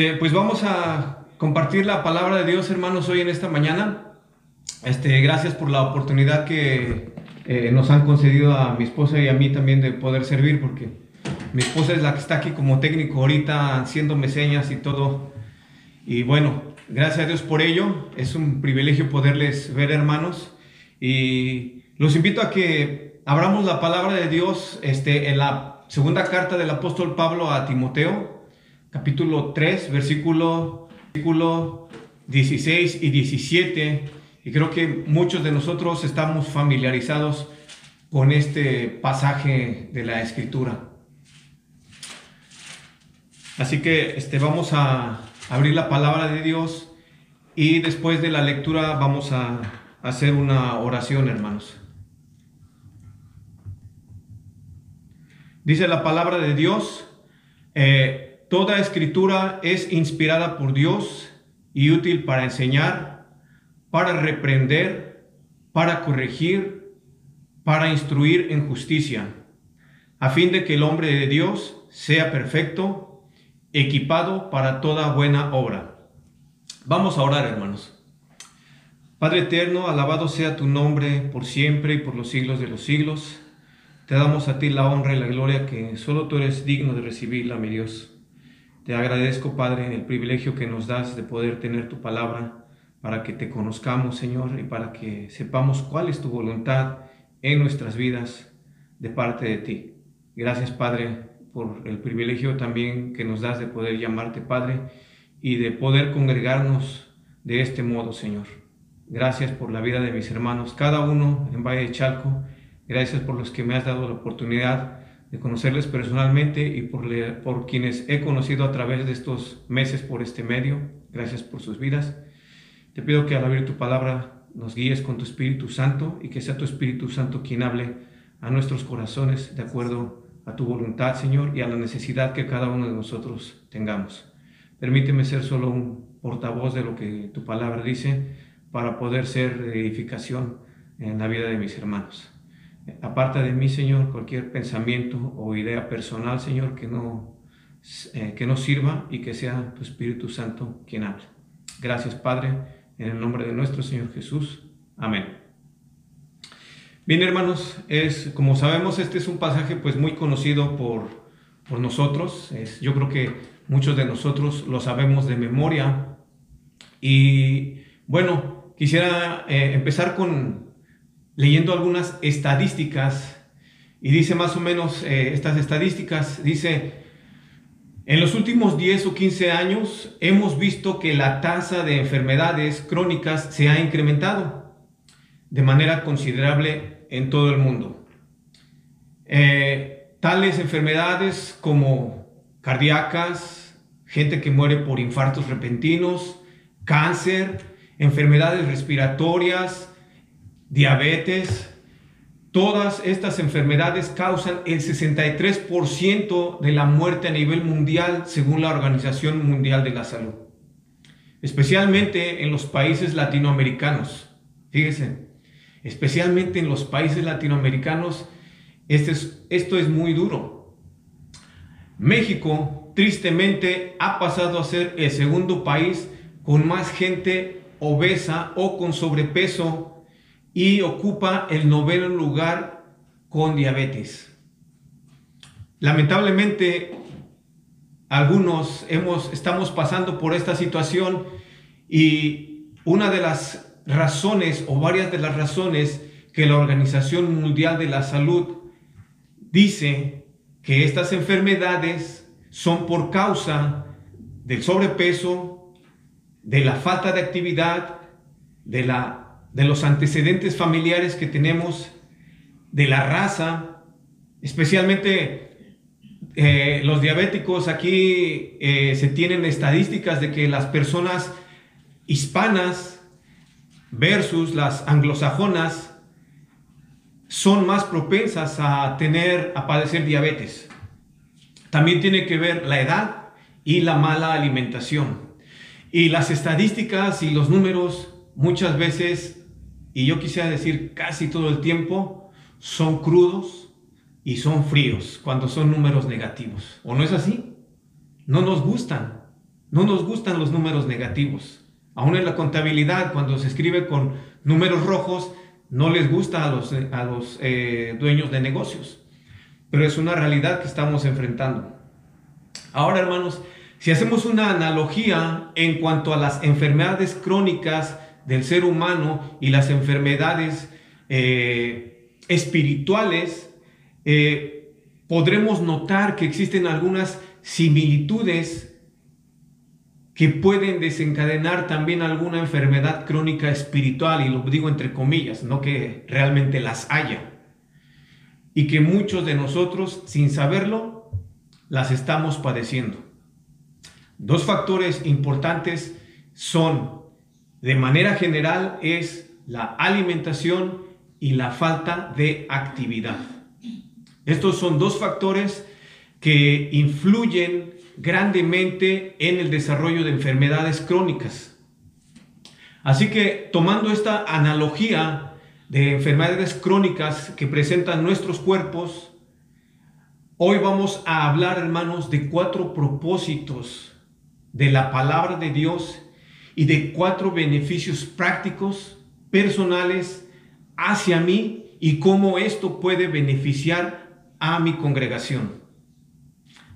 Eh, pues vamos a compartir la palabra de Dios, hermanos, hoy en esta mañana. Este, gracias por la oportunidad que eh, nos han concedido a mi esposa y a mí también de poder servir, porque mi esposa es la que está aquí como técnico ahorita, haciéndome señas y todo. Y bueno, gracias a Dios por ello. Es un privilegio poderles ver, hermanos. Y los invito a que abramos la palabra de Dios este, en la segunda carta del apóstol Pablo a Timoteo, capítulo 3, versículo, versículo 16 y 17. Y creo que muchos de nosotros estamos familiarizados con este pasaje de la escritura. Así que este, vamos a abrir la palabra de Dios y después de la lectura vamos a hacer una oración, hermanos. Dice la palabra de Dios, eh, Toda escritura es inspirada por Dios y útil para enseñar, para reprender, para corregir, para instruir en justicia, a fin de que el hombre de Dios sea perfecto, equipado para toda buena obra. Vamos a orar, hermanos. Padre eterno, alabado sea tu nombre por siempre y por los siglos de los siglos. Te damos a ti la honra y la gloria que solo tú eres digno de recibirla, mi Dios. Te agradezco, Padre, el privilegio que nos das de poder tener tu palabra para que te conozcamos, Señor, y para que sepamos cuál es tu voluntad en nuestras vidas de parte de ti. Gracias, Padre, por el privilegio también que nos das de poder llamarte Padre y de poder congregarnos de este modo, Señor. Gracias por la vida de mis hermanos, cada uno en Valle de Chalco. Gracias por los que me has dado la oportunidad de conocerles personalmente y por, por quienes he conocido a través de estos meses por este medio. Gracias por sus vidas. Te pido que al abrir tu palabra nos guíes con tu Espíritu Santo y que sea tu Espíritu Santo quien hable a nuestros corazones de acuerdo a tu voluntad, Señor, y a la necesidad que cada uno de nosotros tengamos. Permíteme ser solo un portavoz de lo que tu palabra dice para poder ser edificación en la vida de mis hermanos. Aparta de mí, Señor, cualquier pensamiento o idea personal, Señor, que no, eh, que no sirva y que sea tu Espíritu Santo quien hable. Gracias, Padre, en el nombre de nuestro Señor Jesús. Amén. Bien, hermanos, es, como sabemos, este es un pasaje pues muy conocido por, por nosotros. Es, yo creo que muchos de nosotros lo sabemos de memoria. Y bueno, quisiera eh, empezar con leyendo algunas estadísticas y dice más o menos eh, estas estadísticas, dice, en los últimos 10 o 15 años hemos visto que la tasa de enfermedades crónicas se ha incrementado de manera considerable en todo el mundo. Eh, tales enfermedades como cardíacas, gente que muere por infartos repentinos, cáncer, enfermedades respiratorias, diabetes, todas estas enfermedades causan el 63% de la muerte a nivel mundial según la Organización Mundial de la Salud, especialmente en los países latinoamericanos. Fíjense, especialmente en los países latinoamericanos, este esto es muy duro. México, tristemente, ha pasado a ser el segundo país con más gente obesa o con sobrepeso y ocupa el noveno lugar con diabetes. Lamentablemente, algunos hemos, estamos pasando por esta situación y una de las razones o varias de las razones que la Organización Mundial de la Salud dice que estas enfermedades son por causa del sobrepeso, de la falta de actividad, de la de los antecedentes familiares que tenemos, de la raza, especialmente eh, los diabéticos. Aquí eh, se tienen estadísticas de que las personas hispanas versus las anglosajonas son más propensas a tener, a padecer diabetes. También tiene que ver la edad y la mala alimentación. Y las estadísticas y los números muchas veces y yo quisiera decir casi todo el tiempo, son crudos y son fríos cuando son números negativos. ¿O no es así? No nos gustan. No nos gustan los números negativos. Aún en la contabilidad, cuando se escribe con números rojos, no les gusta a los, a los eh, dueños de negocios. Pero es una realidad que estamos enfrentando. Ahora, hermanos, si hacemos una analogía en cuanto a las enfermedades crónicas del ser humano y las enfermedades eh, espirituales, eh, podremos notar que existen algunas similitudes que pueden desencadenar también alguna enfermedad crónica espiritual, y lo digo entre comillas, no que realmente las haya, y que muchos de nosotros, sin saberlo, las estamos padeciendo. Dos factores importantes son, de manera general, es la alimentación y la falta de actividad. Estos son dos factores que influyen grandemente en el desarrollo de enfermedades crónicas. Así que tomando esta analogía de enfermedades crónicas que presentan nuestros cuerpos, hoy vamos a hablar, hermanos, de cuatro propósitos de la palabra de Dios y de cuatro beneficios prácticos, personales, hacia mí y cómo esto puede beneficiar a mi congregación.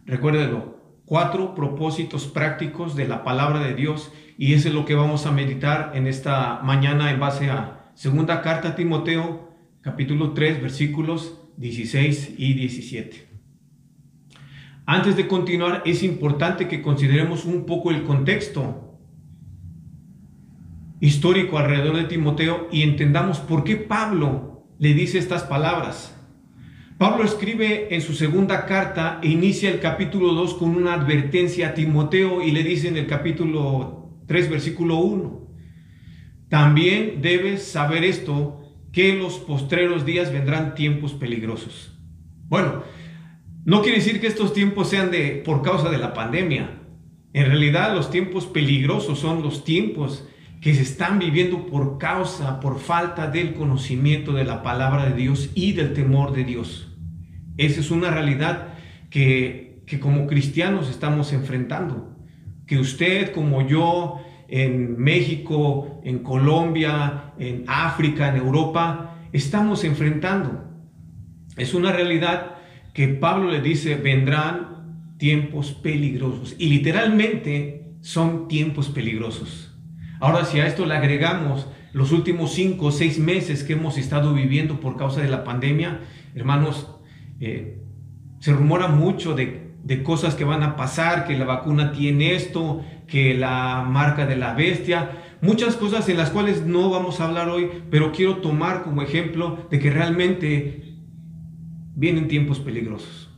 Recuérdelo, cuatro propósitos prácticos de la palabra de Dios y eso es lo que vamos a meditar en esta mañana en base a segunda carta a Timoteo capítulo 3 versículos 16 y 17. Antes de continuar es importante que consideremos un poco el contexto histórico alrededor de Timoteo y entendamos por qué Pablo le dice estas palabras. Pablo escribe en su segunda carta e inicia el capítulo 2 con una advertencia a Timoteo y le dice en el capítulo 3, versículo 1, también debes saber esto, que los postreros días vendrán tiempos peligrosos. Bueno, no quiere decir que estos tiempos sean de por causa de la pandemia. En realidad los tiempos peligrosos son los tiempos que se están viviendo por causa, por falta del conocimiento de la palabra de Dios y del temor de Dios. Esa es una realidad que, como cristianos estamos enfrentando. Que usted como yo en México, en Colombia, en África, en Europa, estamos enfrentando. Es una realidad que Pablo le dice, vendrán tiempos peligrosos. Y literalmente son tiempos peligrosos. Ahora, si a esto le agregamos los últimos cinco o seis meses que hemos estado viviendo por causa de la pandemia, hermanos, eh, se rumora mucho de, de, cosas que van a pasar, que la vacuna tiene esto, que la marca de la bestia, muchas cosas en las cuales no vamos a hablar hoy, pero quiero tomar como ejemplo de que realmente vienen tiempos peligrosos.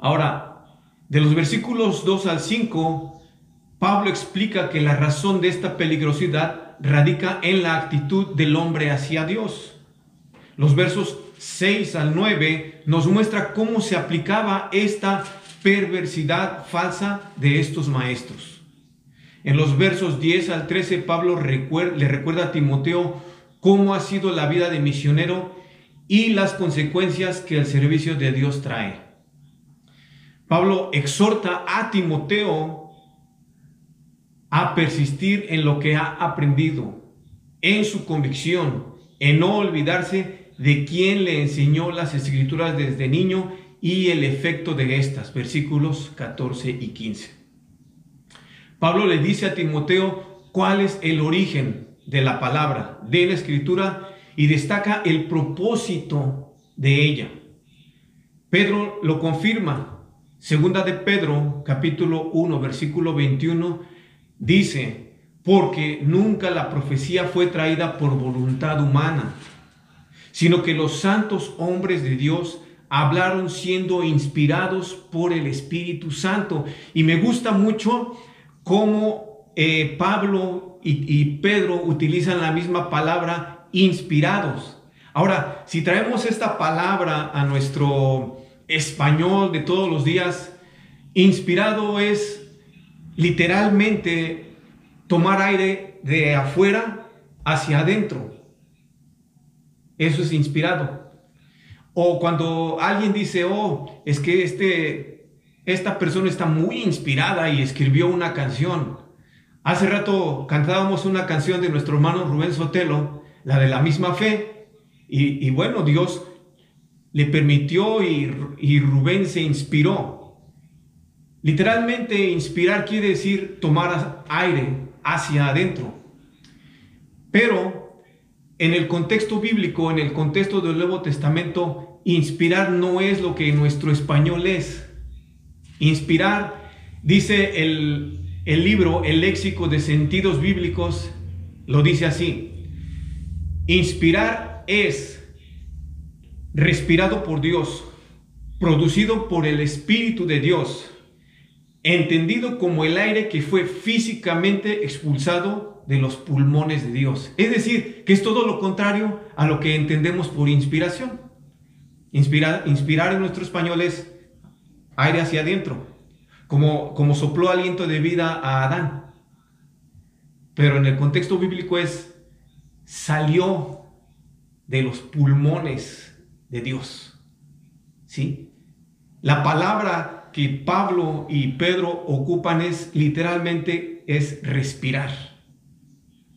Ahora, de los versículos 2 al 5, Pablo explica que la razón de esta peligrosidad radica en la actitud del hombre hacia Dios. Los versos 6 al 9 nos muestra cómo se aplicaba esta perversidad falsa de estos maestros. En los versos 10 al 13 Pablo le recuerda a Timoteo cómo ha sido la vida de misionero y las consecuencias que el servicio de Dios trae. Pablo exhorta a Timoteo a persistir en lo que ha aprendido, en su convicción, en no olvidarse de quien le enseñó las escrituras desde niño y el efecto de estas, versículos 14 y 15. Pablo le dice a Timoteo cuál es el origen de la palabra, de la escritura, y destaca el propósito de ella. Pedro lo confirma. Segunda de Pedro, capítulo 1, versículo 21, dice, porque nunca la profecía fue traída por voluntad humana sino que los santos hombres de Dios hablaron siendo inspirados por el Espíritu Santo. Y me gusta mucho cómo eh, Pablo y, Pedro utilizan la misma palabra inspirados. Ahora, si traemos esta palabra a nuestro español de todos los días, inspirado es literalmente tomar aire de afuera hacia adentro. Eso es inspirado. O cuando alguien dice, oh, es que este, esta persona está muy inspirada y escribió una canción. Hace rato cantábamos una canción de nuestro hermano Rubén Sotelo, la de la misma fe, y, bueno, Dios le permitió y, y Rubén se inspiró. Literalmente inspirar quiere decir tomar aire hacia adentro. Pero en el contexto bíblico, en el contexto del Nuevo Testamento, inspirar no es lo que nuestro español es. Inspirar, dice el, libro, el léxico de sentidos bíblicos, lo dice así. Inspirar es respirado por Dios, producido por el Espíritu de Dios, entendido como el aire que fue físicamente expulsado de los pulmones de Dios. Es decir, que es todo lo contrario a lo que entendemos por inspiración. Inspirar, inspirar en nuestro español es aire hacia adentro, como, como sopló aliento de vida a Adán. Pero en el contexto bíblico es salió de los pulmones de Dios. ¿Sí? La palabra Pablo y Pedro ocupan es literalmente es respirar.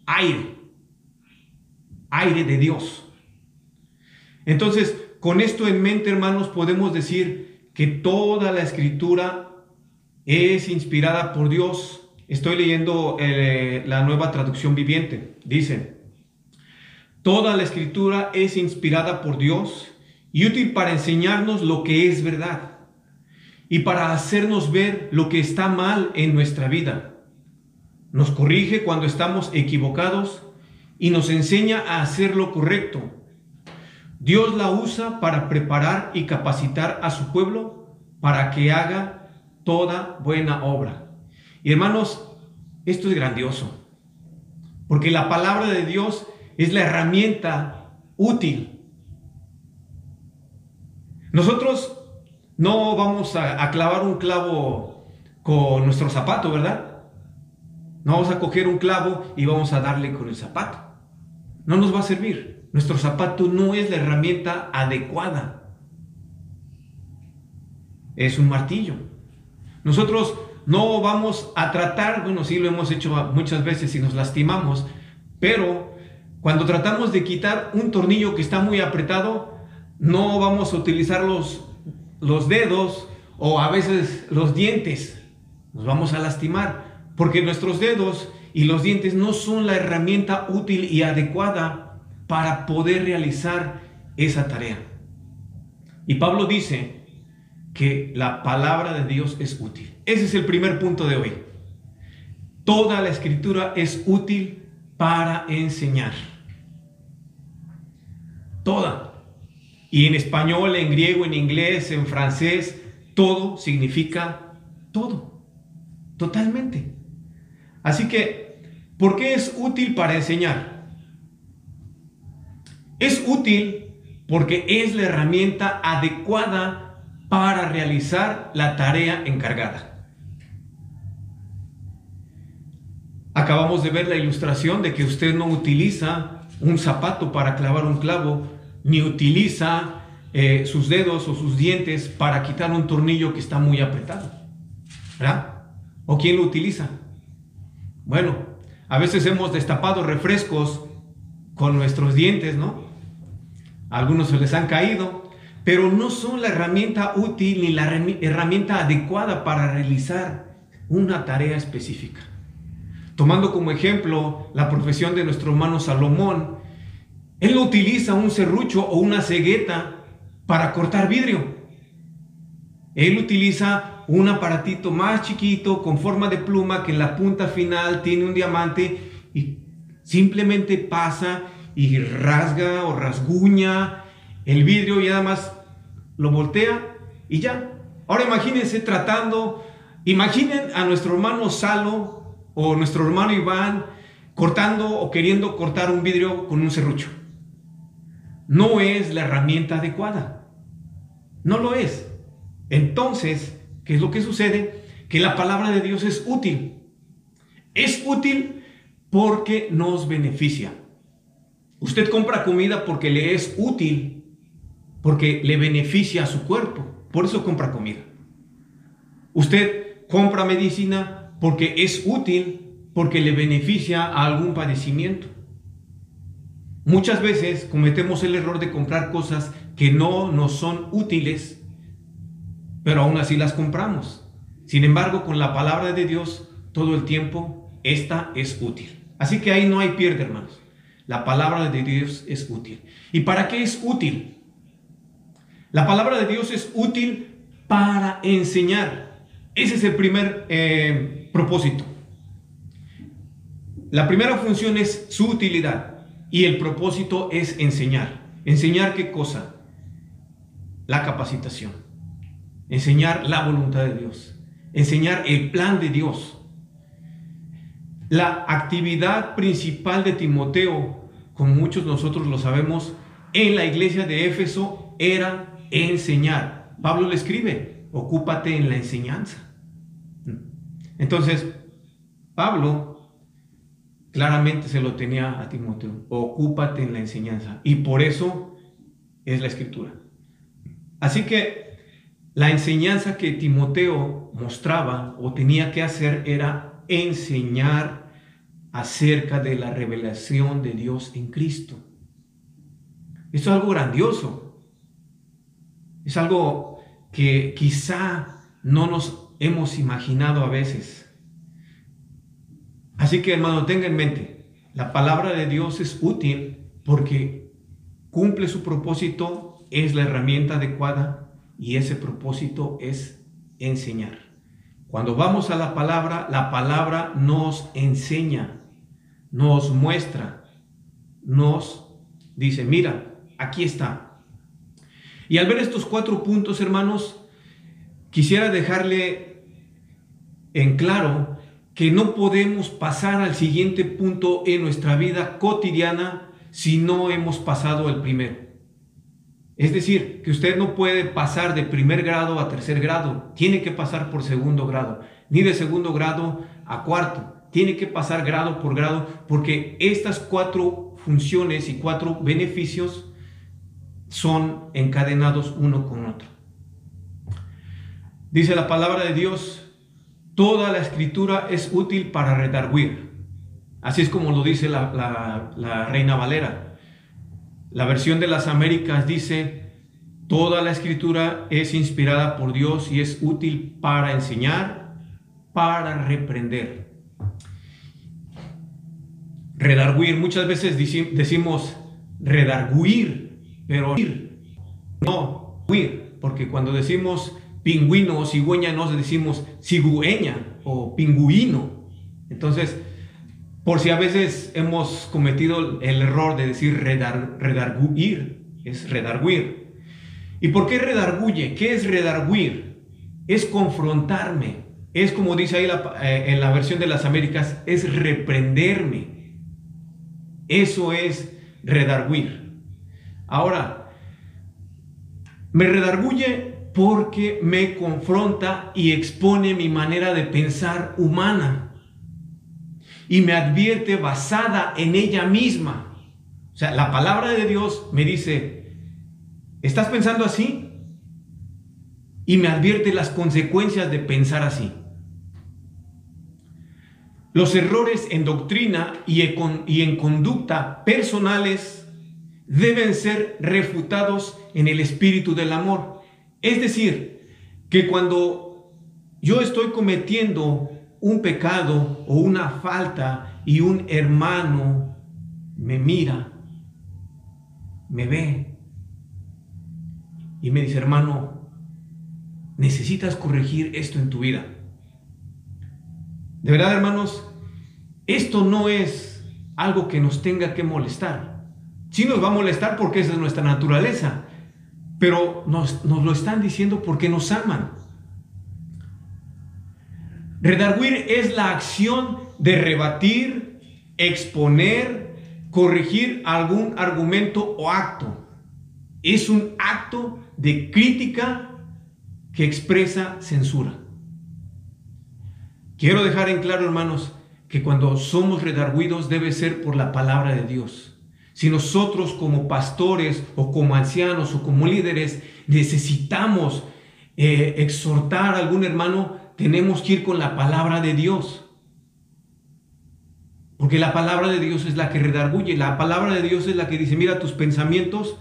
Aire. Aire de Dios. Entonces, con esto en mente, hermanos, podemos decir que toda la escritura es inspirada por Dios. Estoy leyendo eh, la nueva traducción viviente. Dice, toda la escritura es inspirada por Dios y útil para enseñarnos lo que es verdad y para hacernos ver lo que está mal en nuestra vida. Nos corrige cuando estamos equivocados y nos enseña a hacer lo correcto Dios la usa para preparar y capacitar a su pueblo para que haga toda buena obra. Y hermanos, esto es grandioso, porque la palabra de Dios es la herramienta útil. Nosotros no vamos a, clavar un clavo con nuestro zapato, ¿verdad? No vamos a coger un clavo y vamos a darle con el zapato. No nos va a servir. Nuestro zapato no es la herramienta adecuada. Es un martillo. Nosotros no vamos a tratar, bueno, sí lo hemos hecho muchas veces y nos lastimamos, pero cuando tratamos de quitar un tornillo que está muy apretado, no vamos a utilizar los, los dedos o a veces los dientes. Nos vamos a lastimar porque nuestros dedos y los dientes no son la herramienta útil y adecuada para poder realizar esa tarea. Y Pablo dice que la palabra de Dios es útil. Ese es el primer punto de hoy. Toda la escritura es útil para enseñar. Toda. Y en español, en griego, en inglés, en francés, todo significa todo. Totalmente. Así que, ¿por qué es útil para enseñar? Es útil porque es la herramienta adecuada para realizar la tarea encargada. Acabamos de ver la ilustración de que usted no utiliza un zapato para clavar un clavo, ni utiliza eh, sus dedos o sus dientes para quitar un tornillo que está muy apretado. ¿Verdad? ¿O quién lo utiliza? Bueno, a veces hemos destapado refrescos con nuestros dientes, ¿no? algunos se les han caído, pero no son la herramienta útil ni la herramienta adecuada para realizar una tarea específica. Tomando como ejemplo la profesión de nuestro hermano Salomón, él utiliza un serrucho o una cegueta para cortar vidrio. Él utiliza un aparatito más chiquito con forma de pluma que en la punta final tiene un diamante y simplemente pasa y rasga o rasguña el vidrio y nada más lo voltea y ya. Ahora imagínense tratando, imaginen a nuestro hermano Salo o nuestro hermano Iván cortando o queriendo cortar un vidrio con un serrucho. No es la herramienta adecuada. No lo es. Entonces, ¿qué es lo que sucede? Que la palabra de Dios es útil. Es útil porque nos beneficia. Usted compra comida porque le es útil, porque le beneficia a su cuerpo. Por eso compra comida. Usted compra medicina porque es útil, porque le beneficia a algún padecimiento. Muchas veces cometemos el error de comprar cosas que no nos son útiles, pero aún así las compramos. Sin embargo, con la palabra de Dios, todo el tiempo, esta es útil. Así que ahí no hay pierde, hermanos. La palabra de Dios es útil. ¿Y para qué es útil? La palabra de Dios es útil para enseñar. Ese es el primer eh, propósito. La primera función es su utilidad y el propósito es enseñar. ¿Enseñar qué cosa? La capacitación. Enseñar la voluntad de Dios. Enseñar el plan de Dios. La actividad principal de Timoteo, como muchos nosotros lo sabemos, en la iglesia de Éfeso era enseñar. Pablo le escribe, ocúpate en la enseñanza. Entonces, Pablo claramente se lo tenía a Timoteo, ocúpate en la enseñanza. Y por eso es la escritura. Así que la enseñanza que Timoteo mostraba o tenía que hacer era enseñar acerca de la revelación de Dios en Cristo. Esto es algo grandioso. Es algo que quizá no nos hemos imaginado a veces. Así que hermano, tenga en mente, la palabra de Dios es útil porque cumple su propósito, es la herramienta adecuada y ese propósito es enseñar. Cuando vamos a la palabra, la palabra nos enseña nos muestra, nos dice, mira, aquí está. Y al ver estos cuatro puntos, hermanos, quisiera dejarle en claro que no podemos pasar al siguiente punto en nuestra vida cotidiana si no hemos pasado el primero. Es decir, que usted no puede pasar de primer grado a tercer grado, tiene que pasar por segundo grado, ni de segundo grado a cuarto tiene que pasar grado por grado porque estas cuatro funciones y cuatro beneficios son encadenados uno con otro. Dice la palabra de Dios, toda la escritura es útil para redarguir. Así es como lo dice la, Reina Valera. La versión de las Américas dice, toda la escritura es inspirada por Dios y es útil para enseñar, para reprender Redarguir, muchas veces decimos redarguir, pero no, huir, porque cuando decimos pingüino o cigüeña nos decimos cigüeña o pingüino. Entonces, por si a veces hemos cometido el error de decir redar, redarguir, es redarguir. ¿Y por qué redarguye? ¿Qué es redarguir? Es confrontarme. Es como dice ahí eh, en la versión de las Américas, es reprenderme. Eso es redarguir. Ahora, me redarguye porque me confronta y expone mi manera de pensar humana y me advierte basada en ella misma. O sea, la palabra de Dios me dice, ¿estás pensando así? Y me advierte las consecuencias de pensar así. Los errores en doctrina y en conducta personales deben ser refutados en el espíritu del amor. Es decir, que cuando yo estoy cometiendo un pecado o una falta y un hermano me mira, me ve y me dice, hermano, necesitas corregir esto en tu vida. De verdad, hermanos, esto no es algo que nos tenga que molestar. Sí nos va a molestar porque esa es nuestra naturaleza, pero nos, nos lo están diciendo porque nos aman. Redarguir es la acción de rebatir, exponer, corregir algún argumento o acto. Es un acto de crítica que expresa censura. Quiero dejar en claro, hermanos, que cuando somos redarguidos debe ser por la palabra de Dios. Si nosotros como pastores o como ancianos o como líderes necesitamos eh, exhortar a algún hermano, tenemos que ir con la palabra de Dios. Porque la palabra de Dios es la que redarguye, la palabra de Dios es la que dice, mira, tus pensamientos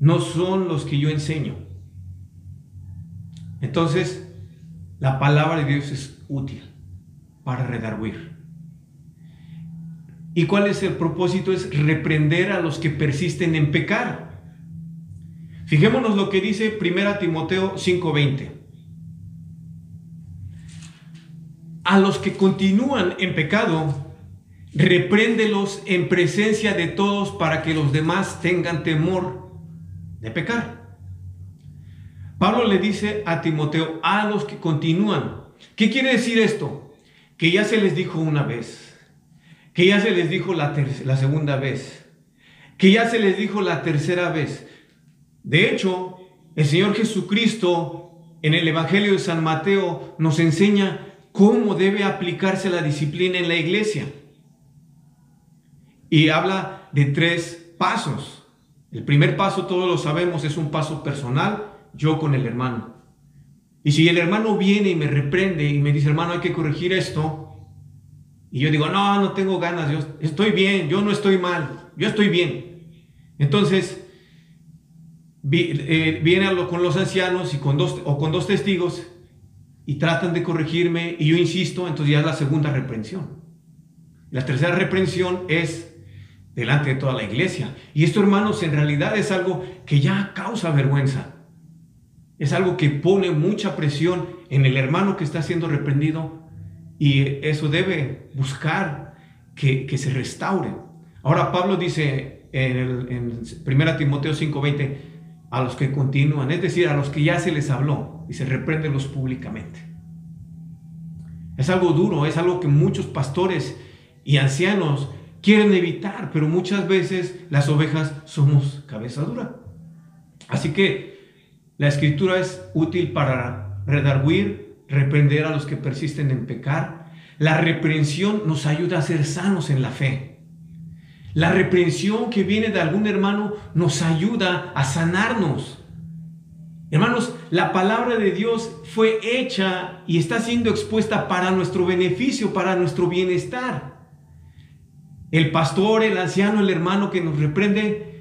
no son los que yo enseño. Entonces, la palabra de Dios es útil para redarguir. ¿Y cuál es el propósito? Es reprender a los que persisten en pecar. Fijémonos lo que dice 1 Timoteo 5:20. A los que continúan en pecado, repréndelos en presencia de todos para que los demás tengan temor de pecar. Pablo le dice a Timoteo, a los que continúan. ¿Qué quiere decir esto? Que ya se les dijo una vez, que ya se les dijo la, la segunda vez, que ya se les dijo la tercera vez. De hecho, el Señor Jesucristo en el Evangelio de San Mateo nos enseña cómo debe aplicarse la disciplina en la iglesia. Y habla de tres pasos. El primer paso, todos lo sabemos, es un paso personal, yo con el hermano. Y si el hermano viene y me reprende y me dice, hermano, hay que corregir esto, y yo digo, no, no tengo ganas, yo estoy bien, yo no estoy mal, yo estoy bien. Entonces, eh, viene con los ancianos y con dos, o con dos testigos y tratan de corregirme y yo insisto, entonces ya es la segunda reprensión. La tercera reprensión es delante de toda la iglesia. Y esto, hermanos, en realidad es algo que ya causa vergüenza. Es algo que pone mucha presión en el hermano que está siendo reprendido y eso debe buscar que, se restaure. Ahora Pablo dice en, el, en 1 Timoteo 5:20, a los que continúan, es decir, a los que ya se les habló y se repréndelos públicamente. Es algo duro, es algo que muchos pastores y ancianos quieren evitar, pero muchas veces las ovejas somos cabeza dura. Así que la escritura es útil para redarguir, reprender a los que persisten en pecar. La reprensión nos ayuda a ser sanos en la fe. La reprensión que viene de algún hermano nos ayuda a sanarnos. Hermanos, la palabra de Dios fue hecha y está siendo expuesta para nuestro beneficio, para nuestro bienestar. El pastor, el anciano, el hermano que nos reprende,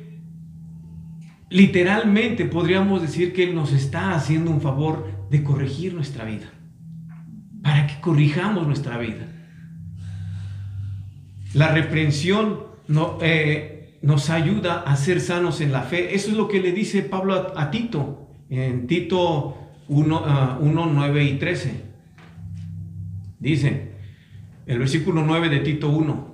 literalmente podríamos decir que nos está haciendo un favor de corregir nuestra vida, para que corrijamos nuestra vida. La reprensión no, eh, nos ayuda a ser sanos en la fe. Eso es lo que le dice Pablo a, Tito, en Tito 1, 1, 9 y 13. Dice, el versículo 9 de Tito 1,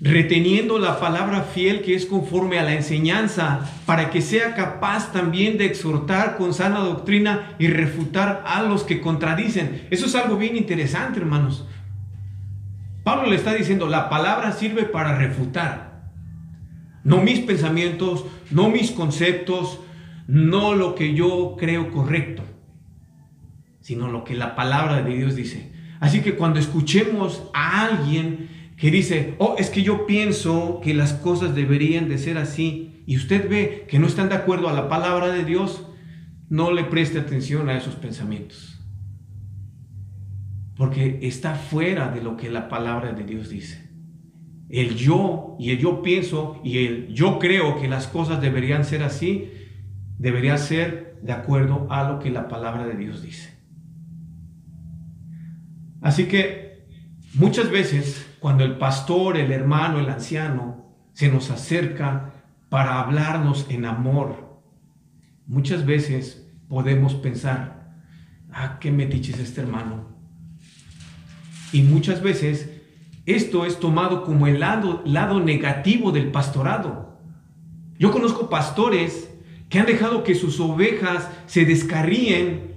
reteniendo la palabra fiel que es conforme a la enseñanza, para que sea capaz también de exhortar con sana doctrina y refutar a los que contradicen. Eso es algo bien interesante, hermanos. Pablo le está diciendo, la palabra sirve para refutar. No mis pensamientos, no mis conceptos, no lo que yo creo correcto, sino lo que la palabra de Dios dice. Así que cuando escuchemos a alguien que dice, oh, es que yo pienso que las cosas deberían de ser así, y usted ve que no están de acuerdo a la palabra de Dios, no le preste atención a esos pensamientos porque está fuera de lo que la palabra de Dios dice. El yo y el yo pienso y el yo creo que las cosas deberían ser así, debería ser de acuerdo a lo que la palabra de Dios dice. Así que muchas veces cuando el pastor, el hermano, el anciano se nos acerca para hablarnos en amor, muchas veces podemos pensar, ah, qué metiche es este hermano, y muchas veces esto es tomado como el lado negativo del pastorado. Yo conozco pastores que han dejado que sus ovejas se descarríen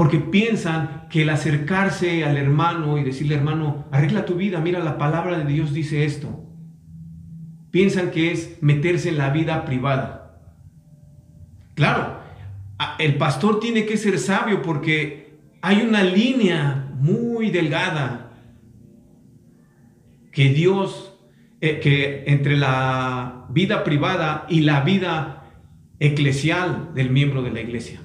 porque piensan que el acercarse al hermano y decirle, hermano, arregla tu vida, mira, la palabra de Dios dice esto. Piensan que es meterse en la vida privada. Claro, el pastor tiene que ser sabio porque hay una línea muy delgada que Dios, eh, que entre la vida privada y la vida eclesial del miembro de la iglesia.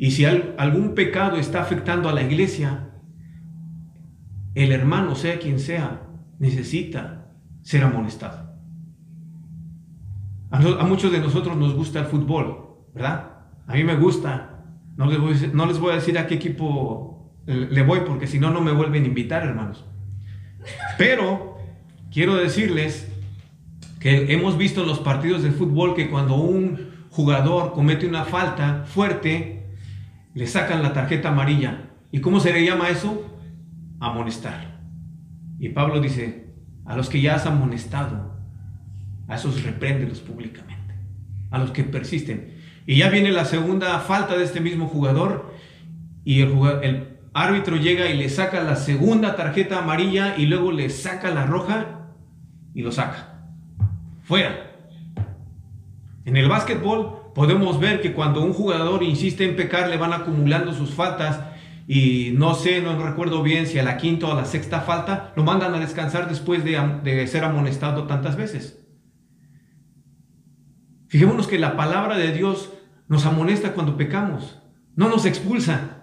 Y si algún pecado está afectando a la iglesia, el hermano, sea quien sea, necesita ser amonestado. A, muchos de nosotros nos gusta el fútbol, ¿verdad? A mí me gusta. No les voy a decir, no les voy a, decir a qué equipo le voy porque si no, no me vuelven a invitar, hermanos. Pero quiero decirles que hemos visto en los partidos de fútbol que cuando un jugador comete una falta fuerte, le sacan la tarjeta amarilla. ¿Y cómo se le llama eso? Amonestar. Y Pablo dice, a los que ya has amonestado, a esos repréndelos públicamente, a los que persisten. Y ya viene la segunda falta de este mismo jugador y el, el árbitro llega y le saca la segunda tarjeta amarilla y luego le saca la roja y lo saca. Fuera. En el básquetbol podemos ver que cuando un jugador insiste en pecar le van acumulando sus faltas y no sé, no recuerdo bien si a la quinta o a la sexta falta lo mandan a descansar después de, ser amonestado tantas veces. Fijémonos que la palabra de Dios nos amonesta cuando pecamos, no nos expulsa,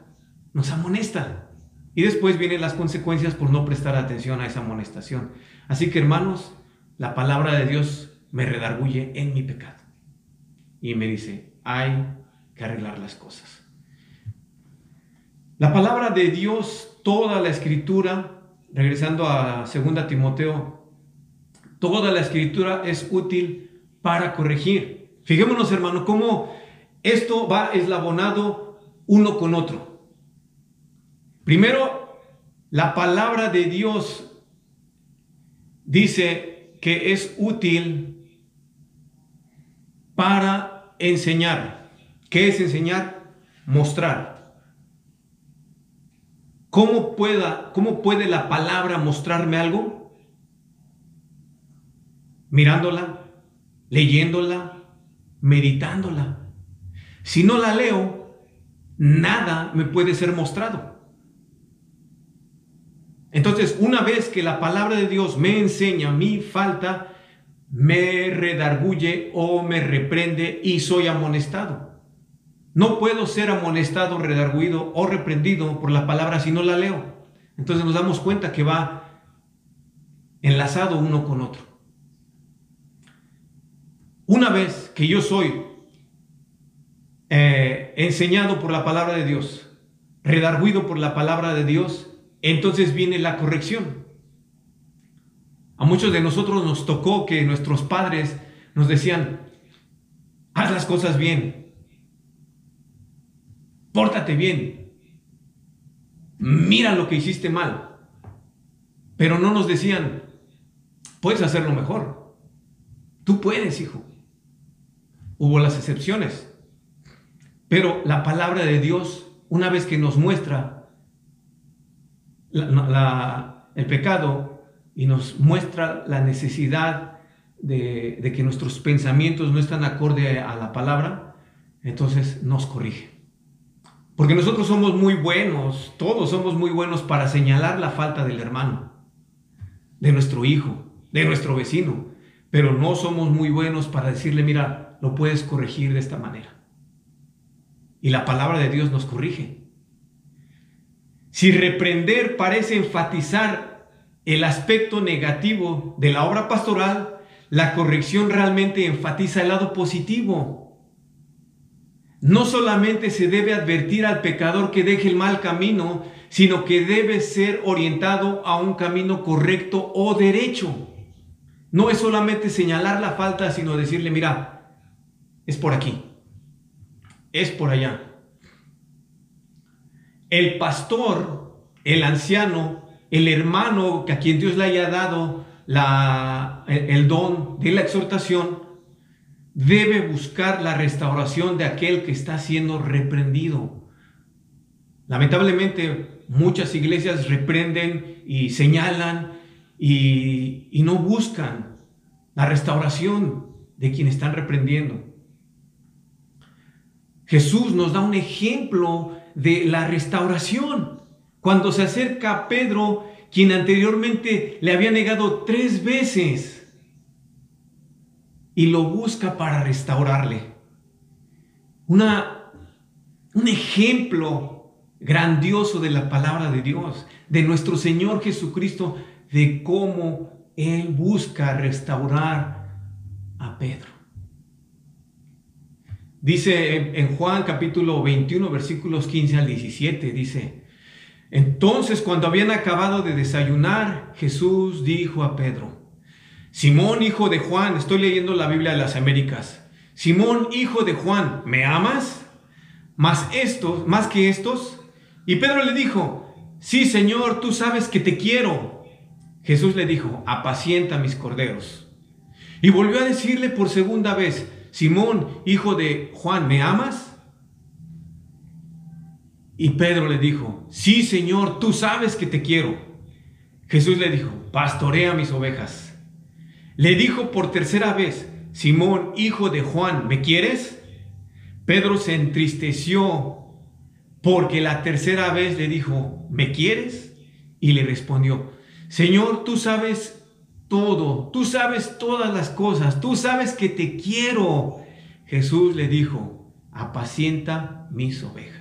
nos amonesta. Y después vienen las consecuencias por no prestar atención a esa amonestación. Así que hermanos, la palabra de Dios me redarguye en mi pecado. Y me dice, hay que arreglar las cosas. La palabra de Dios, toda la escritura, regresando a 2 Timoteo, toda la escritura es útil para corregir. Fijémonos, hermano, cómo esto va eslabonado uno con otro. Primero, la palabra de Dios dice que es útil para enseñar. ¿Qué es enseñar? Mostrar. ¿Cómo, pueda, ¿Cómo puede la palabra mostrarme algo? Mirándola, leyéndola, meditándola. Si no la leo, nada me puede ser mostrado. Entonces, una vez que la palabra de Dios me enseña mi falta, me redarguye o me reprende y soy amonestado. No puedo ser amonestado, redarguido o reprendido por la palabra si no la leo. Entonces nos damos cuenta que va enlazado uno con otro. Una vez que yo soy eh, enseñado por la palabra de Dios, redarguido por la palabra de Dios, entonces viene la corrección. A muchos de nosotros nos tocó que nuestros padres nos decían, haz las cosas bien, pórtate bien, mira lo que hiciste mal, pero no nos decían, puedes hacerlo mejor, tú puedes, hijo. Hubo las excepciones, pero la palabra de Dios, una vez que nos muestra el pecado, y nos muestra la necesidad de, que nuestros pensamientos no están acorde a la palabra, entonces nos corrige. Porque nosotros somos muy buenos, todos somos muy buenos para señalar la falta del hermano, de nuestro hijo, de nuestro vecino, pero no somos muy buenos para decirle, mira, lo puedes corregir de esta manera. Y la palabra de Dios nos corrige. Si reprender parece enfatizar el aspecto negativo de la obra pastoral, la corrección realmente enfatiza el lado positivo. No solamente se debe advertir al pecador que deje el mal camino, sino que debe ser orientado a un camino correcto o derecho. No es solamente señalar la falta, sino decirle, mira, es por aquí, es por allá. El pastor, el anciano, el hermano que a quien Dios le haya dado el, don de la exhortación, debe buscar la restauración de aquel que está siendo reprendido. Lamentablemente, muchas iglesias reprenden y señalan y, y, no buscan la restauración de quien están reprendiendo. Jesús nos da un ejemplo de la restauración. Cuando se acerca a Pedro, quien anteriormente le había negado tres veces, y lo busca para restaurarle. Una, un ejemplo grandioso de la palabra de Dios, de nuestro Señor Jesucristo, de cómo Él busca restaurar a Pedro. Dice en Juan capítulo 21, versículos 15 al 17, dice, entonces cuando habían acabado de desayunar, Jesús dijo a Pedro, Simón, hijo de Juan, estoy leyendo la Biblia de las Américas, Simón, hijo de Juan, ¿me amas? Más estos, más que estos. Y Pedro le dijo, sí, Señor, tú sabes que te quiero. Jesús le dijo, apacienta mis corderos. Y volvió a decirle por segunda vez, Simón, hijo de Juan, ¿me amas? Y Pedro le dijo, sí Señor, tú sabes que te quiero. Jesús le dijo, pastorea mis ovejas. Le dijo por tercera vez, Simón, hijo de Juan, ¿me quieres? Pedro se entristeció porque la tercera vez le dijo, ¿me quieres? Y le respondió, Señor, tú sabes todo, tú sabes todas las cosas, tú sabes que te quiero. Jesús le dijo, apacienta mis ovejas.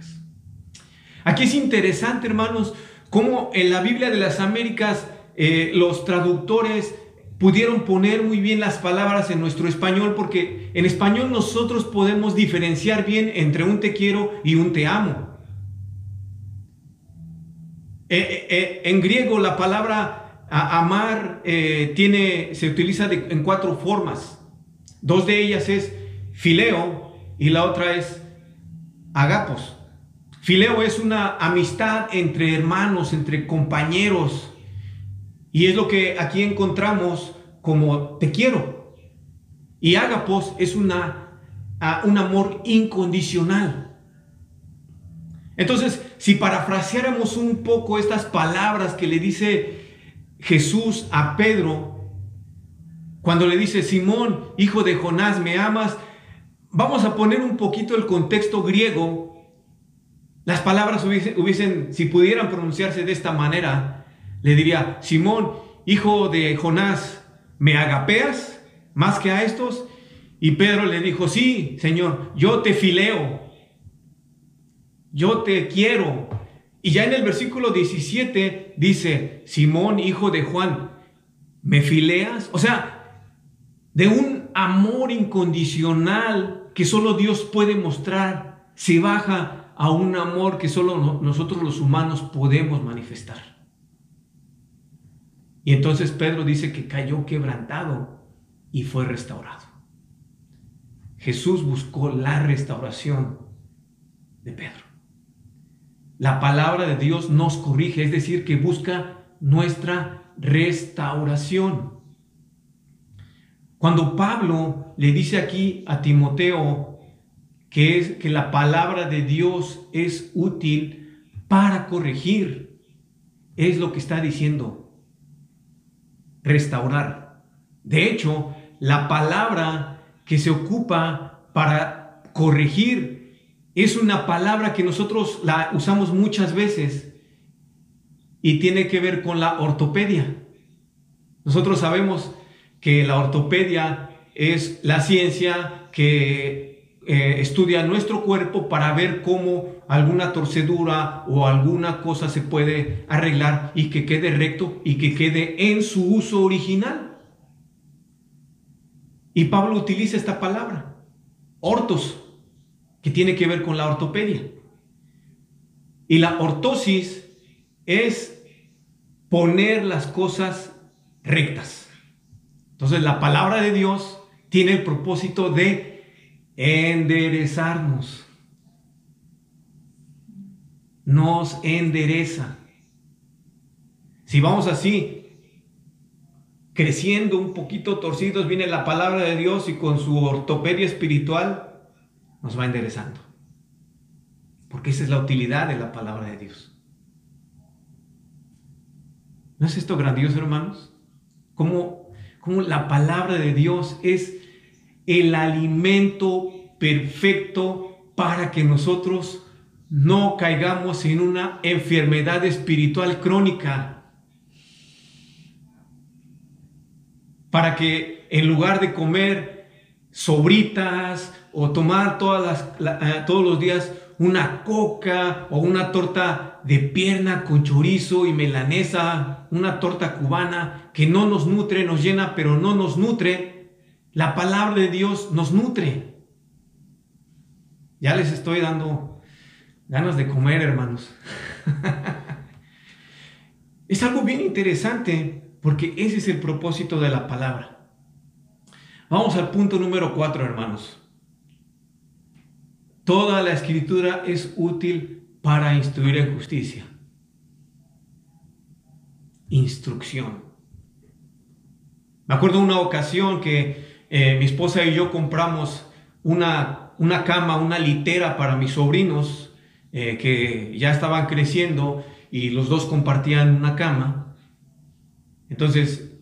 Aquí es interesante, hermanos, cómo en la Biblia de las Américas eh, los traductores pudieron poner muy bien las palabras en nuestro español, porque en español nosotros podemos diferenciar bien entre un te quiero y un te amo. Eh, eh, en griego la palabra amar tiene, se utiliza en cuatro formas. Dos de ellas es fileo y la otra es agapos. Fileo es una amistad entre hermanos, entre compañeros. Y es lo que aquí encontramos como te quiero. Y agapos es una, un amor incondicional. Entonces, si parafraseáramos un poco estas palabras que le dice Jesús a Pedro, cuando le dice, Simón, hijo de Jonás, ¿me amas? Vamos a poner un poquito el contexto griego. Las palabras hubiesen, si pudieran pronunciarse de esta manera, le diría, Simón, hijo de Jonás, ¿me agapeas más que a estos? Y Pedro le dijo, sí, Señor, yo te fileo, yo te quiero, y ya en el versículo 17 dice, Simón, hijo de Juan, ¿me fileas? O sea, de un amor incondicional que solo Dios puede mostrar, se baja a un amor que solo nosotros los humanos podemos manifestar. Y entonces Pedro dice que cayó quebrantado y fue restaurado. Jesús buscó la restauración de Pedro. La palabra de Dios nos corrige, es decir, que busca nuestra restauración. Cuando Pablo le dice aquí a Timoteo que, es, que la palabra de Dios es útil para corregir, es lo que está diciendo, restaurar. De hecho, la palabra que se ocupa para corregir es una palabra que nosotros la usamos muchas veces y tiene que ver con la ortopedia. Nosotros sabemos que la ortopedia es la ciencia que eh, estudia nuestro cuerpo para ver cómo alguna torcedura o alguna cosa se puede arreglar y que quede recto y que quede en su uso original. Y Pablo utiliza esta palabra, ortos, que tiene que ver con la ortopedia. Y la ortosis es poner las cosas rectas. Entonces la palabra de Dios tiene el propósito de enderezarnos. Nos endereza. Si vamos así, creciendo un poquito torcidos, viene la palabra de Dios y con su ortopedia espiritual nos va enderezando. Porque esa es la utilidad de la palabra de Dios. ¿No es esto grandioso, hermanos? Como, como la palabra de Dios es el alimento perfecto para que nosotros no caigamos en una enfermedad espiritual crónica. Para que en lugar de comer sobritas o tomar todas las, eh, todos los días una coca o una torta de pierna con chorizo y melanesa, una torta cubana que no nos nutre, nos llena, pero no nos nutre. La palabra de Dios nos nutre. Ya les estoy dando ganas de comer, hermanos. es algo bien interesante porque ese es el propósito de la palabra. Vamos al punto número cuatro, hermanos. Toda la escritura es útil para instruir en justicia. Instrucción. Me acuerdo una ocasión que eh, mi esposa y yo compramos una, una cama, una litera para mis sobrinos eh, que ya estaban creciendo y los dos compartían una cama. Entonces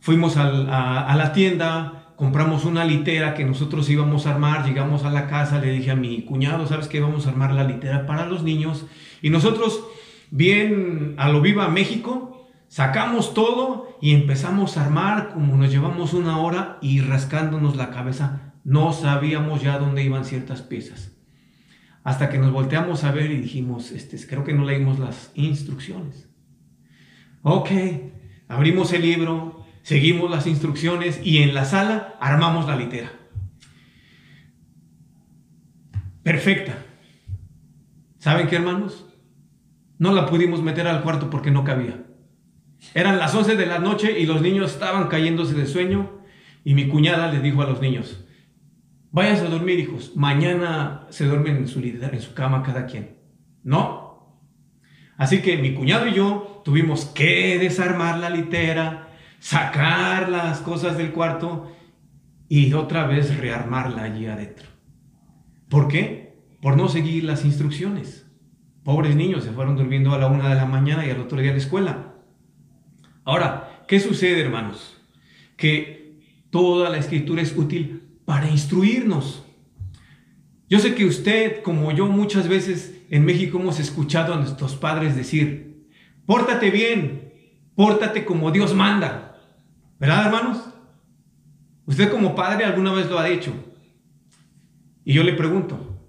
fuimos a la tienda, compramos una litera que nosotros íbamos a armar, llegamos a la casa, le dije a mi cuñado, ¿sabes qué? Vamos a armar la litera para los niños. Y nosotros, bien a lo viva México, sacamos todo y empezamos a armar, como nos llevamos una hora y rascándonos la cabeza, no sabíamos ya dónde iban ciertas piezas. Hasta que nos volteamos a ver y dijimos, este, creo que no leímos las instrucciones. Ok, abrimos el libro, seguimos las instrucciones y en la sala armamos la litera. Perfecta. ¿Saben qué, hermanos? No la pudimos meter al cuarto porque no cabía. Eran las 11 de la noche y los niños estaban cayéndose de sueño y mi cuñada les dijo a los niños, váyanse a dormir hijos, mañana se duermen en su, en su cama cada quien. No. Así que mi cuñado y yo tuvimos que desarmar la litera, sacar las cosas del cuarto y otra vez rearmarla allí adentro. ¿Por qué? Por no seguir las instrucciones. Pobres niños se fueron durmiendo a la una de la mañana y al otro día a la escuela. Ahora, ¿qué sucede, hermanos? Que toda la escritura es útil para instruirnos. Yo sé que usted, como yo, muchas veces en México hemos escuchado a nuestros padres decir, pórtate bien, pórtate como Dios manda. ¿Verdad, hermanos? Usted como padre alguna vez lo ha dicho. Y yo le pregunto,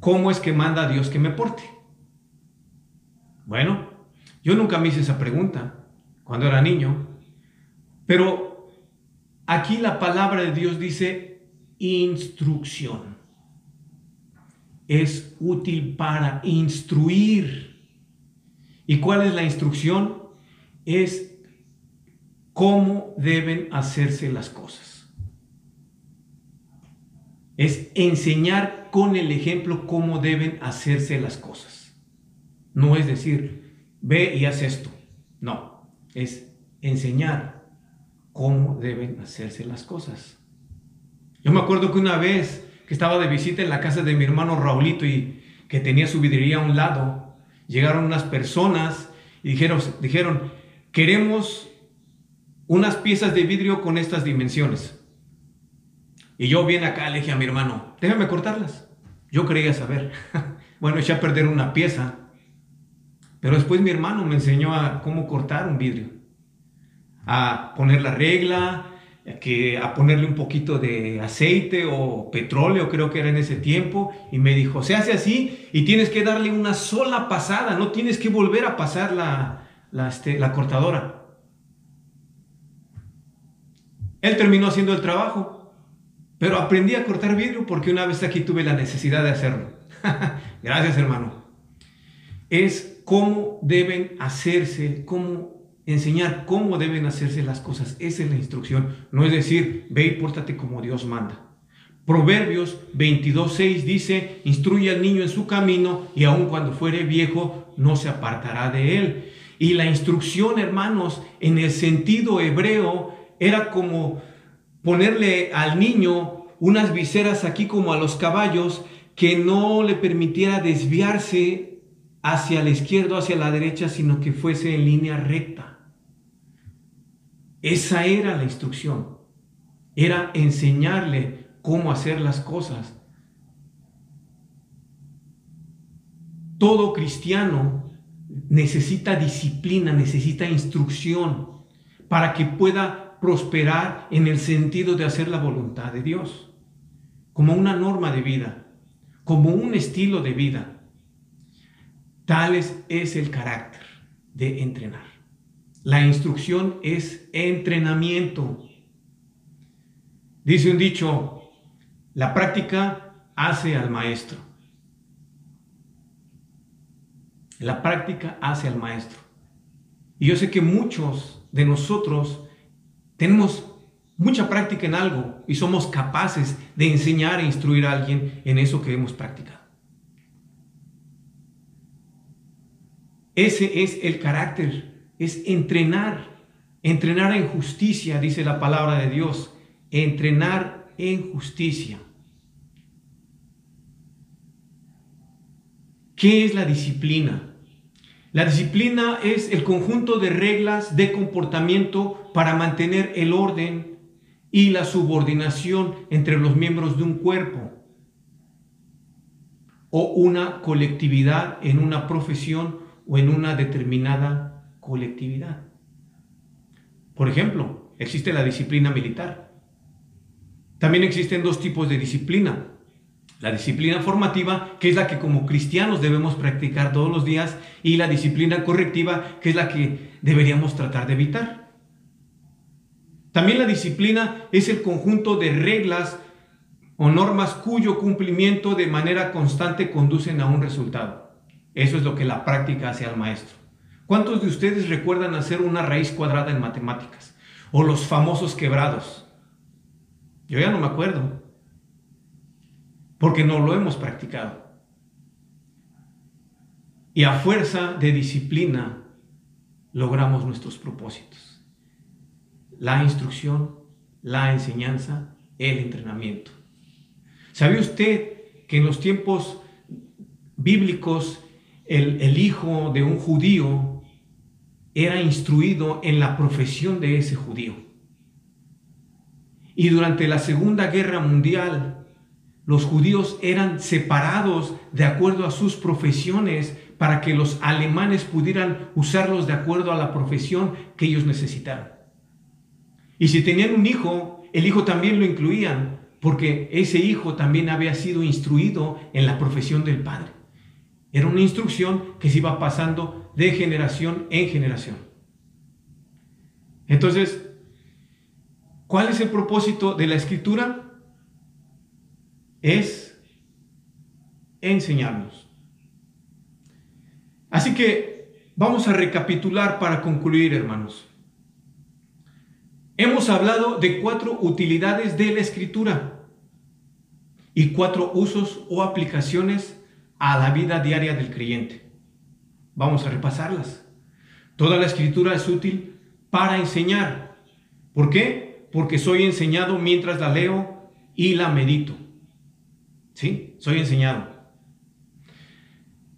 ¿cómo es que manda a Dios que me porte? Bueno, yo nunca me hice esa pregunta cuando era niño, pero aquí la palabra de Dios dice instrucción. Es útil para instruir. ¿Y cuál es la instrucción? Es cómo deben hacerse las cosas. Es enseñar con el ejemplo cómo deben hacerse las cosas. No es decir, ve y haz esto. No, es enseñar cómo deben hacerse las cosas. Yo me acuerdo que una vez que estaba de visita en la casa de mi hermano Raulito y que tenía su vidriería a un lado, llegaron unas personas y dijeron, dijeron queremos unas piezas de vidrio con estas dimensiones. Y yo bien acá le dije a mi hermano, déjame cortarlas. Yo creía saber. bueno, eché a perder una pieza. Pero después mi hermano me enseñó a cómo cortar un vidrio. A poner la regla, a ponerle un poquito de aceite o petróleo, creo que era en ese tiempo, y me dijo, se hace así y tienes que darle una sola pasada, no tienes que volver a pasar la, la, este, la cortadora. Él terminó haciendo el trabajo, pero aprendí a cortar vidrio porque una vez aquí tuve la necesidad de hacerlo. Gracias, hermano. Es cómo deben hacerse, cómo enseñar cómo deben hacerse las cosas. Esa es la instrucción. No es decir, ve y pórtate como Dios manda. Proverbios 22.6 dice, instruye al niño en su camino y aun cuando fuere viejo no se apartará de él. Y la instrucción, hermanos, en el sentido hebreo era como ponerle al niño unas viseras aquí como a los caballos que no le permitiera desviarse hacia la izquierda o hacia la derecha, sino que fuese en línea recta. Esa era la instrucción. Era enseñarle cómo hacer las cosas. Todo cristiano necesita disciplina, necesita instrucción para que pueda prosperar en el sentido de hacer la voluntad de Dios, como una norma de vida. como un estilo de vida. Tal es el carácter de entrenar. La instrucción es entrenamiento. Dice un dicho, la práctica hace al maestro. La práctica hace al maestro. Y yo sé que muchos de nosotros tenemos mucha práctica en algo y somos capaces de enseñar e instruir a alguien en eso que hemos practicado. Ese es el carácter, es entrenar, entrenar en justicia, dice la palabra de Dios, entrenar en justicia. ¿Qué es la disciplina? La disciplina es el conjunto de reglas de comportamiento para mantener el orden y la subordinación entre los miembros de un cuerpo o una colectividad en una profesión o en una determinada colectividad. Por ejemplo, existe la disciplina militar. También existen dos tipos de disciplina. La disciplina formativa, que es la que como cristianos debemos practicar todos los días, y la disciplina correctiva, que es la que deberíamos tratar de evitar. También la disciplina es el conjunto de reglas o normas cuyo cumplimiento de manera constante conducen a un resultado. Eso es lo que la práctica hace al maestro. ¿Cuántos de ustedes recuerdan hacer una raíz cuadrada en matemáticas? O los famosos quebrados. Yo ya no me acuerdo. Porque no lo hemos practicado. Y a fuerza de disciplina logramos nuestros propósitos. La instrucción, la enseñanza, el entrenamiento. ¿Sabe usted que en los tiempos bíblicos el, hijo de un judío era instruido en la profesión de ese judío. Y durante la Segunda Guerra Mundial, los judíos eran separados de acuerdo a sus profesiones para que los alemanes pudieran usarlos de acuerdo a la profesión que ellos necesitaban. Y si tenían un hijo, el hijo también lo incluían, porque ese hijo también había sido instruido en la profesión del padre. Era una instrucción que se iba pasando de generación en generación. Entonces, ¿cuál es el propósito de la escritura? Es enseñarnos. Así que vamos a recapitular para concluir, hermanos. Hemos hablado de cuatro utilidades de la escritura y cuatro usos o aplicaciones a la vida diaria del creyente. Vamos a repasarlas. Toda la escritura es útil para enseñar. ¿Por qué? Porque soy enseñado mientras la leo y la medito. ¿Sí? Soy enseñado.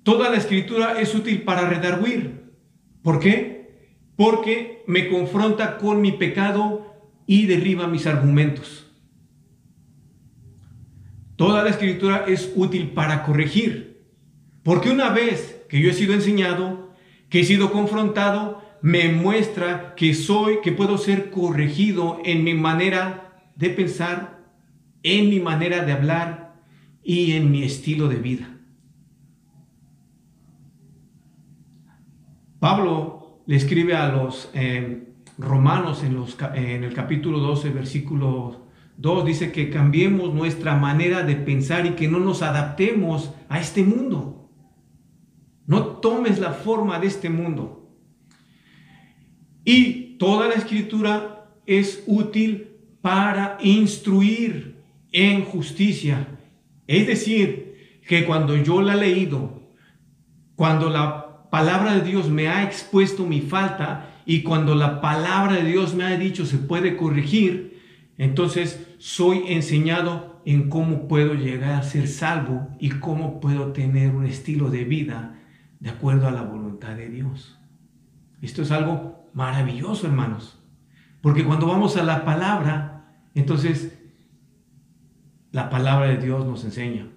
Toda la escritura es útil para redarguir. ¿Por qué? Porque me confronta con mi pecado y derriba mis argumentos. Toda la escritura es útil para corregir. Porque una vez que yo he sido enseñado, que he sido confrontado, me muestra que soy, que puedo ser corregido en mi manera de pensar, en mi manera de hablar y en mi estilo de vida. Pablo le escribe a los eh, romanos en, en el capítulo 12, versículo 2, dice que cambiemos nuestra manera de pensar y que no nos adaptemos a este mundo. No tomes la forma de este mundo. Y toda la escritura es útil para instruir en justicia. Es decir, que cuando yo la he leído, cuando la palabra de Dios me ha expuesto mi falta y cuando la palabra de Dios me ha dicho se puede corregir, entonces soy enseñado en cómo puedo llegar a ser salvo y cómo puedo tener un estilo de vida de acuerdo a la voluntad de Dios. Esto es algo maravilloso, hermanos. Porque cuando vamos a la palabra, entonces la palabra de Dios nos enseña.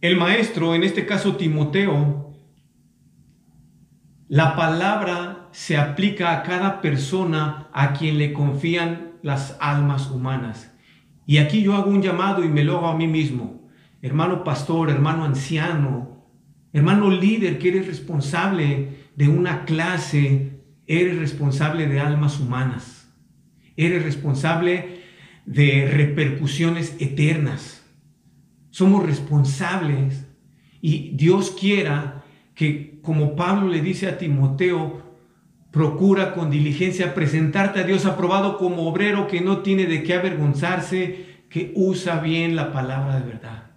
El maestro, en este caso Timoteo, la palabra se aplica a cada persona a quien le confían las almas humanas. Y aquí yo hago un llamado y me lo hago a mí mismo. Hermano pastor, hermano anciano, hermano líder que eres responsable de una clase, eres responsable de almas humanas, eres responsable de repercusiones eternas. Somos responsables y Dios quiera que, como Pablo le dice a Timoteo, procura con diligencia presentarte a Dios aprobado como obrero que no tiene de qué avergonzarse, que usa bien la palabra de verdad.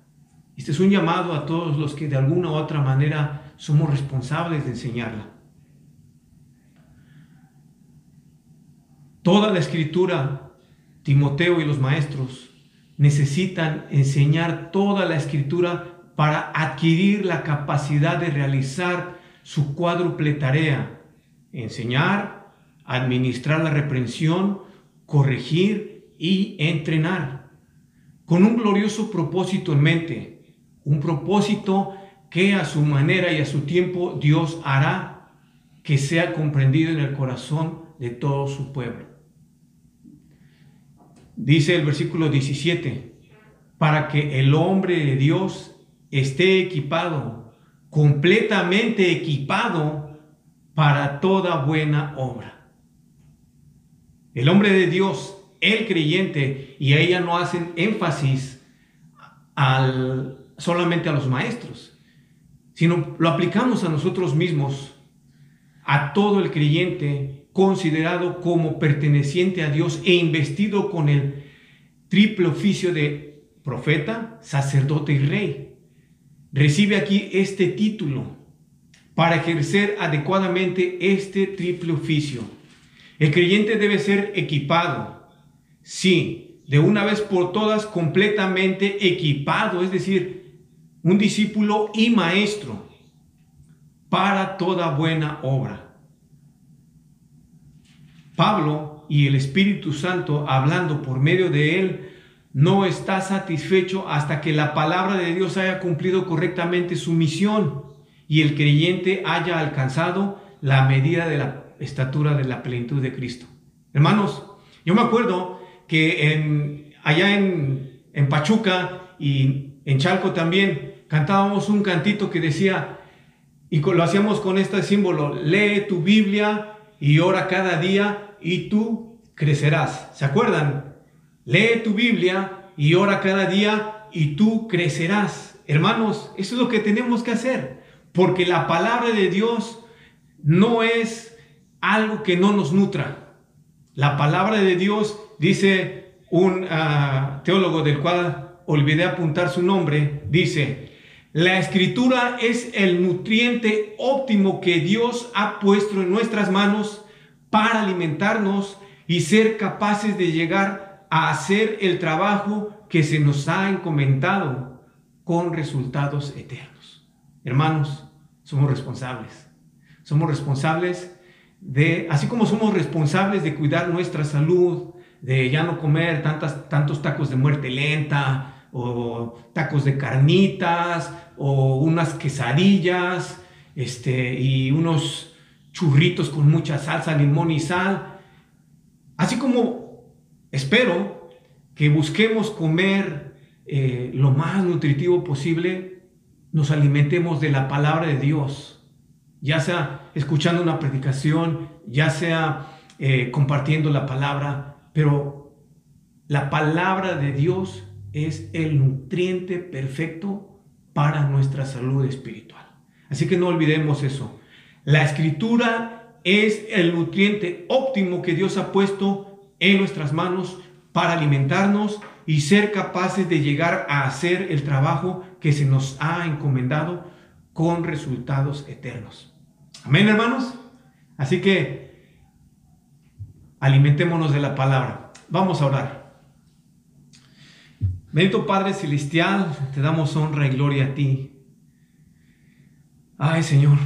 Este es un llamado a todos los que de alguna u otra manera somos responsables de enseñarla. Toda la escritura, Timoteo y los maestros necesitan enseñar toda la escritura para adquirir la capacidad de realizar su cuádruple tarea, enseñar, administrar la reprensión, corregir y entrenar, con un glorioso propósito en mente, un propósito que a su manera y a su tiempo Dios hará que sea comprendido en el corazón de todo su pueblo. Dice el versículo 17, para que el hombre de Dios esté equipado, completamente equipado para toda buena obra. El hombre de Dios, el creyente, y a ella no hacen énfasis al, solamente a los maestros, sino lo aplicamos a nosotros mismos, a todo el creyente considerado como perteneciente a Dios e investido con el triple oficio de profeta, sacerdote y rey recibe aquí este título para ejercer adecuadamente este triple oficio. El creyente debe ser equipado, sí, de una vez por todas completamente equipado, es decir, un discípulo y maestro para toda buena obra. Pablo y el Espíritu Santo, hablando por medio de él, no está satisfecho hasta que la palabra de Dios haya cumplido correctamente su misión y el creyente haya alcanzado la medida de la estatura de la plenitud de Cristo. Hermanos, yo me acuerdo que en, allá en, en Pachuca y en Chalco también cantábamos un cantito que decía, y lo hacíamos con este símbolo, lee tu Biblia y ora cada día y tú crecerás. ¿Se acuerdan? Lee tu Biblia y ora cada día y tú crecerás. Hermanos, eso es lo que tenemos que hacer, porque la palabra de Dios no es algo que no nos nutra. La palabra de Dios, dice un ah, teólogo del cual olvidé apuntar su nombre, dice, la escritura es el nutriente óptimo que Dios ha puesto en nuestras manos para alimentarnos y ser capaces de llegar a hacer el trabajo que se nos ha encomendado con resultados eternos. Hermanos, somos responsables. Somos responsables de, así como somos responsables de cuidar nuestra salud, de ya no comer tantos tacos de muerte lenta, o tacos de carnitas, o unas quesadillas, este, y unos churritos con mucha salsa, limón y sal. Así como Espero que busquemos comer eh, lo más nutritivo posible, nos alimentemos de la palabra de Dios, ya sea escuchando una predicación, ya sea eh, compartiendo la palabra, pero la palabra de Dios es el nutriente perfecto para nuestra salud espiritual. Así que no olvidemos eso. La escritura es el nutriente óptimo que Dios ha puesto en nuestras manos para alimentarnos y ser capaces de llegar a hacer el trabajo que se nos ha encomendado con resultados eternos. Amén, hermanos. Así que alimentémonos de la palabra. Vamos a orar. Bendito Padre Celestial, te damos honra y gloria a ti. Ay, Señor.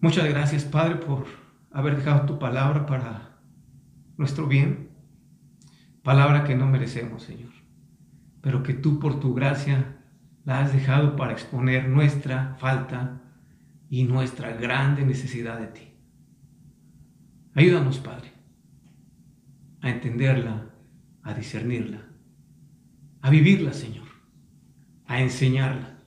Muchas gracias, Padre, por haber dejado tu palabra para nuestro bien. Palabra que no merecemos, Señor, pero que tú por tu gracia la has dejado para exponer nuestra falta y nuestra grande necesidad de ti. Ayúdanos, Padre. A entenderla, a discernirla, a vivirla, Señor, a enseñarla.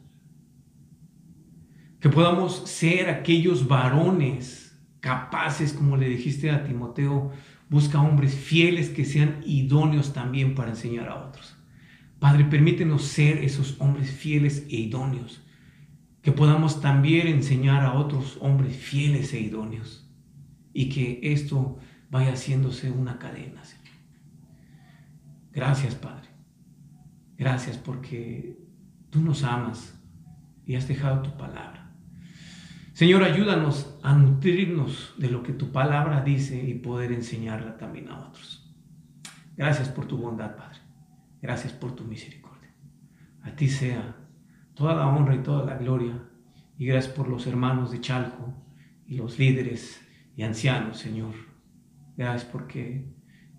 Que podamos ser aquellos varones capaces, como le dijiste a Timoteo, busca hombres fieles que sean idóneos también para enseñar a otros. Padre, permítenos ser esos hombres fieles e idóneos, que podamos también enseñar a otros hombres fieles e idóneos, y que esto vaya haciéndose una cadena, Señor. Gracias, Padre. Gracias porque tú nos amas y has dejado tu palabra. Señor, ayúdanos a nutrirnos de lo que tu palabra dice y poder enseñarla también a otros. Gracias por tu bondad, Padre. Gracias por tu misericordia. A ti sea toda la honra y toda la gloria. Y gracias por los hermanos de Chalco y los líderes y ancianos, Señor. Gracias porque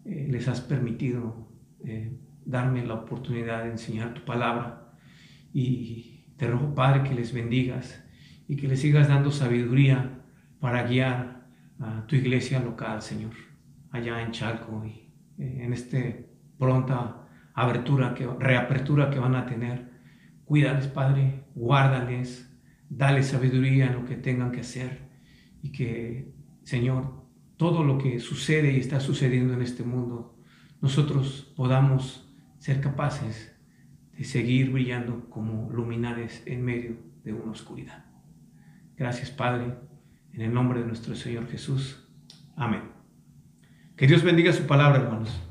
eh, les has permitido eh, darme la oportunidad de enseñar tu palabra. Y te ruego, Padre, que les bendigas y que les sigas dando sabiduría para guiar a tu iglesia local, Señor, allá en Chalco y eh, en este pronta abertura, que, reapertura que van a tener. Cuídales, Padre, guárdales, dale sabiduría en lo que tengan que hacer y que, Señor, todo lo que sucede y está sucediendo en este mundo, nosotros podamos ser capaces de seguir brillando como luminares en medio de una oscuridad. Gracias, Padre, en el nombre de nuestro Señor Jesús. Amén. Que Dios bendiga su palabra, hermanos.